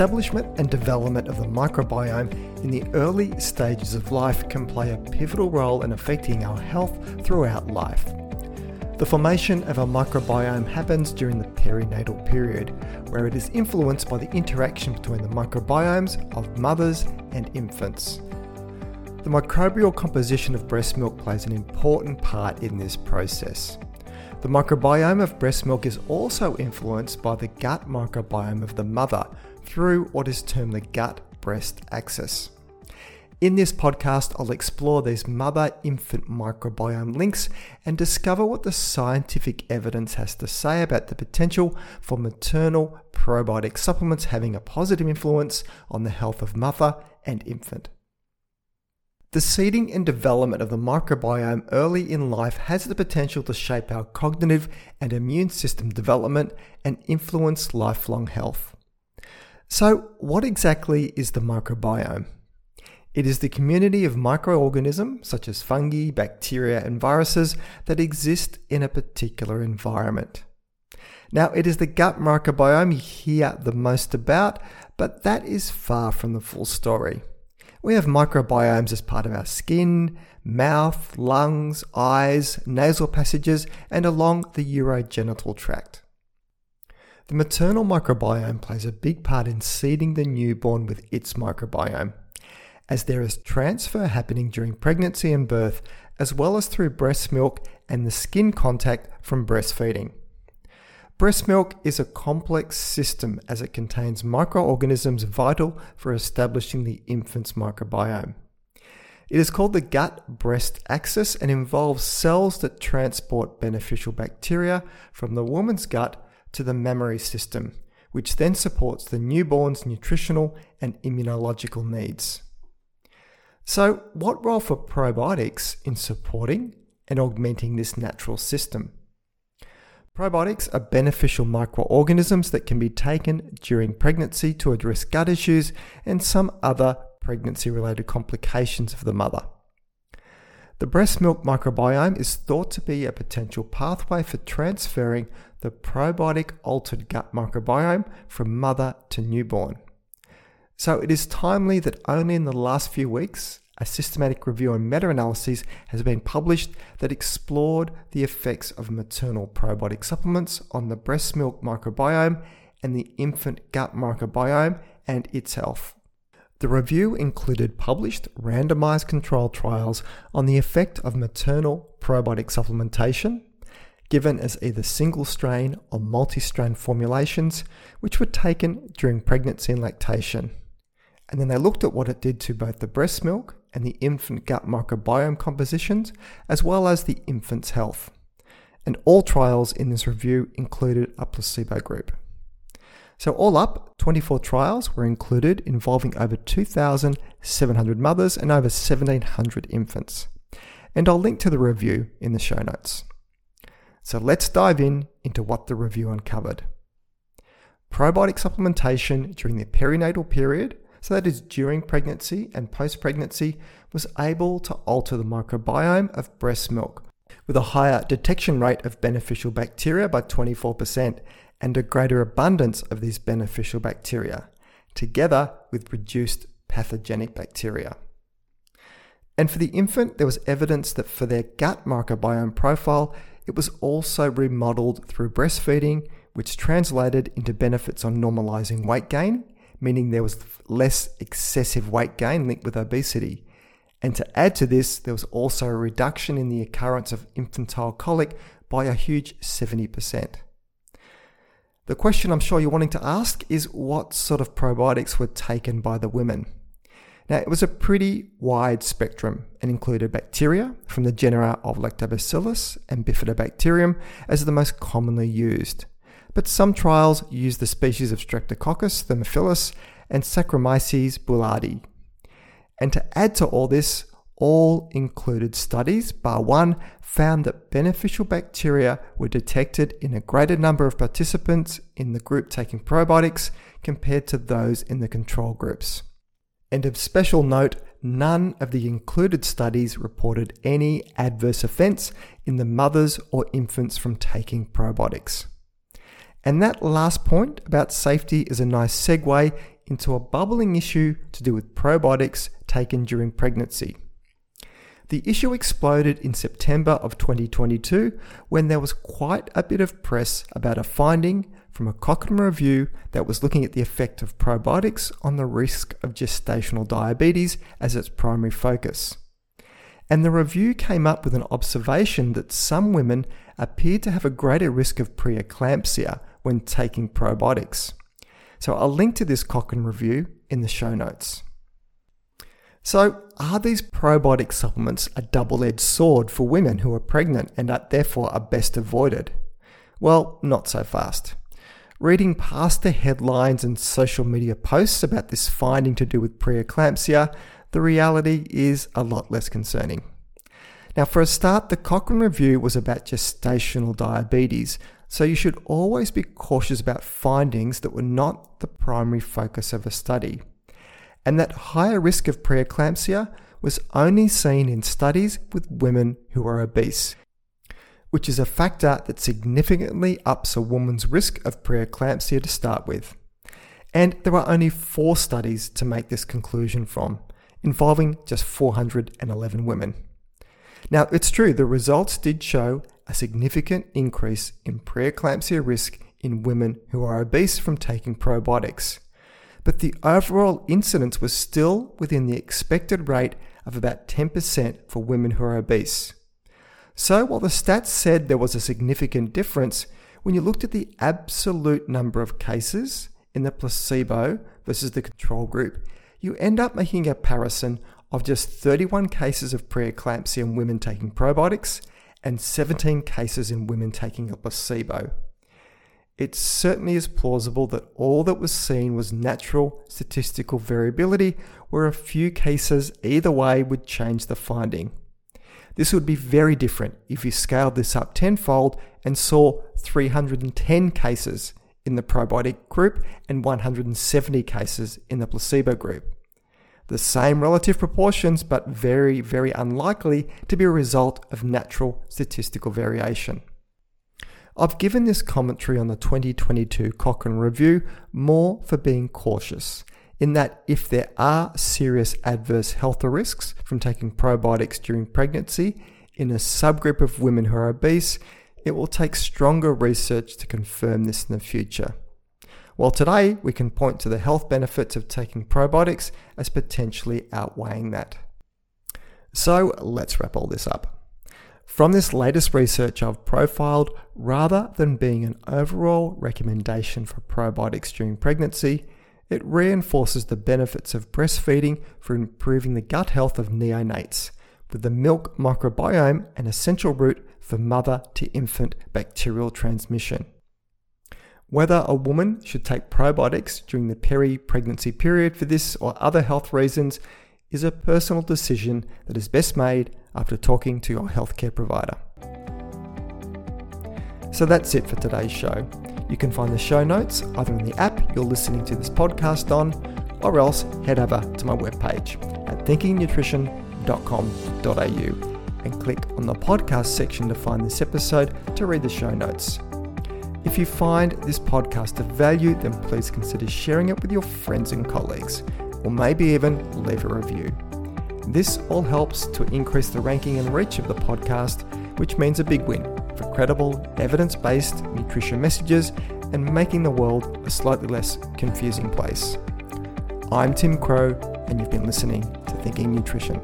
establishment and development of the microbiome in the early stages of life can play a pivotal role in affecting our health throughout life. The formation of our microbiome happens during the perinatal period, where it is influenced by the interaction between the microbiomes of mothers and infants. The microbial composition of breast milk plays an important part in this process. The microbiome of breast milk is also influenced by the gut microbiome of the mother through what is termed the gut breast axis. In this podcast, I'll explore these mother infant microbiome links and discover what the scientific evidence has to say about the potential for maternal probiotic supplements having a positive influence on the health of mother and infant. The seeding and development of the microbiome early in life has the potential to shape our cognitive and immune system development and influence lifelong health. So, what exactly is the microbiome? It is the community of microorganisms, such as fungi, bacteria, and viruses, that exist in a particular environment. Now, it is the gut microbiome you hear the most about, but that is far from the full story. We have microbiomes as part of our skin, mouth, lungs, eyes, nasal passages, and along the urogenital tract. The maternal microbiome plays a big part in seeding the newborn with its microbiome, as there is transfer happening during pregnancy and birth, as well as through breast milk and the skin contact from breastfeeding. Breast milk is a complex system as it contains microorganisms vital for establishing the infant's microbiome. It is called the gut breast axis and involves cells that transport beneficial bacteria from the woman's gut to the mammary system, which then supports the newborn's nutritional and immunological needs. So, what role for probiotics in supporting and augmenting this natural system? Probiotics are beneficial microorganisms that can be taken during pregnancy to address gut issues and some other pregnancy related complications of the mother. The breast milk microbiome is thought to be a potential pathway for transferring the probiotic altered gut microbiome from mother to newborn. So it is timely that only in the last few weeks a systematic review and meta analysis has been published that explored the effects of maternal probiotic supplements on the breast milk microbiome and the infant gut microbiome and its health. The review included published randomized controlled trials on the effect of maternal probiotic supplementation, given as either single strain or multi strain formulations, which were taken during pregnancy and lactation. And then they looked at what it did to both the breast milk and the infant gut microbiome compositions, as well as the infant's health. And all trials in this review included a placebo group. So, all up, 24 trials were included involving over 2,700 mothers and over 1,700 infants. And I'll link to the review in the show notes. So, let's dive in into what the review uncovered. Probiotic supplementation during the perinatal period so that is during pregnancy and post pregnancy, was able to alter the microbiome of breast milk with a higher detection rate of beneficial bacteria by 24% and a greater abundance of these beneficial bacteria, together with reduced pathogenic bacteria. And for the infant, there was evidence that for their gut microbiome profile, it was also remodeled through breastfeeding, which translated into benefits on normalizing weight gain meaning there was less excessive weight gain linked with obesity. And to add to this, there was also a reduction in the occurrence of infantile colic by a huge 70%. The question I'm sure you're wanting to ask is what sort of probiotics were taken by the women? Now, it was a pretty wide spectrum and included bacteria from the genera of Lactobacillus and Bifidobacterium as the most commonly used but some trials use the species of Streptococcus thermophilus and Saccharomyces boulardii. And to add to all this, all included studies, bar one, found that beneficial bacteria were detected in a greater number of participants in the group taking probiotics compared to those in the control groups. And of special note, none of the included studies reported any adverse events in the mothers or infants from taking probiotics. And that last point about safety is a nice segue into a bubbling issue to do with probiotics taken during pregnancy. The issue exploded in September of 2022 when there was quite a bit of press about a finding from a Cochrane review that was looking at the effect of probiotics on the risk of gestational diabetes as its primary focus. And the review came up with an observation that some women appeared to have a greater risk of preeclampsia when taking probiotics. So I'll link to this Cochrane review in the show notes. So, are these probiotic supplements a double edged sword for women who are pregnant and are therefore are best avoided? Well, not so fast. Reading past the headlines and social media posts about this finding to do with preeclampsia, the reality is a lot less concerning. Now, for a start, the Cochrane review was about gestational diabetes, so you should always be cautious about findings that were not the primary focus of a study and that higher risk of preeclampsia was only seen in studies with women who are obese, which is a factor that significantly ups a woman's risk of preeclampsia to start with. And there are only four studies to make this conclusion from, involving just 411 women. Now, it's true, the results did show a significant increase in preeclampsia risk in women who are obese from taking probiotics but the overall incidence was still within the expected rate of about 10% for women who are obese. So, while the stats said there was a significant difference, when you looked at the absolute number of cases in the placebo versus the control group, you end up making a comparison of just 31 cases of preeclampsia in women taking probiotics and 17 cases in women taking a placebo it certainly is plausible that all that was seen was natural statistical variability, where a few cases either way would change the finding. This would be very different if you scaled this up tenfold and saw 310 cases in the probiotic group and 170 cases in the placebo group. The same relative proportions, but very, very unlikely to be a result of natural statistical variation. I've given this commentary on the 2022 Cochrane Review more for being cautious, in that if there are serious adverse health risks from taking probiotics during pregnancy in a subgroup of women who are obese, it will take stronger research to confirm this in the future. While today we can point to the health benefits of taking probiotics as potentially outweighing that. So let's wrap all this up. From this latest research I've profiled, rather than being an overall recommendation for probiotics during pregnancy, it reinforces the benefits of breastfeeding for improving the gut health of neonates, with the milk microbiome an essential route for mother to infant bacterial transmission. Whether a woman should take probiotics during the peri pregnancy period for this or other health reasons is a personal decision that is best made after talking to your healthcare provider. So that's it for today's show. You can find the show notes either in the app you're listening to this podcast on, or else head over to my webpage at thinkingnutrition.com.au and click on the podcast section to find this episode to read the show notes. If you find this podcast of value, then please consider sharing it with your friends and colleagues, or maybe even leave a review. This all helps to increase the ranking and reach of the podcast, which means a big win for credible, evidence based nutrition messages and making the world a slightly less confusing place. I'm Tim Crowe, and you've been listening to Thinking Nutrition.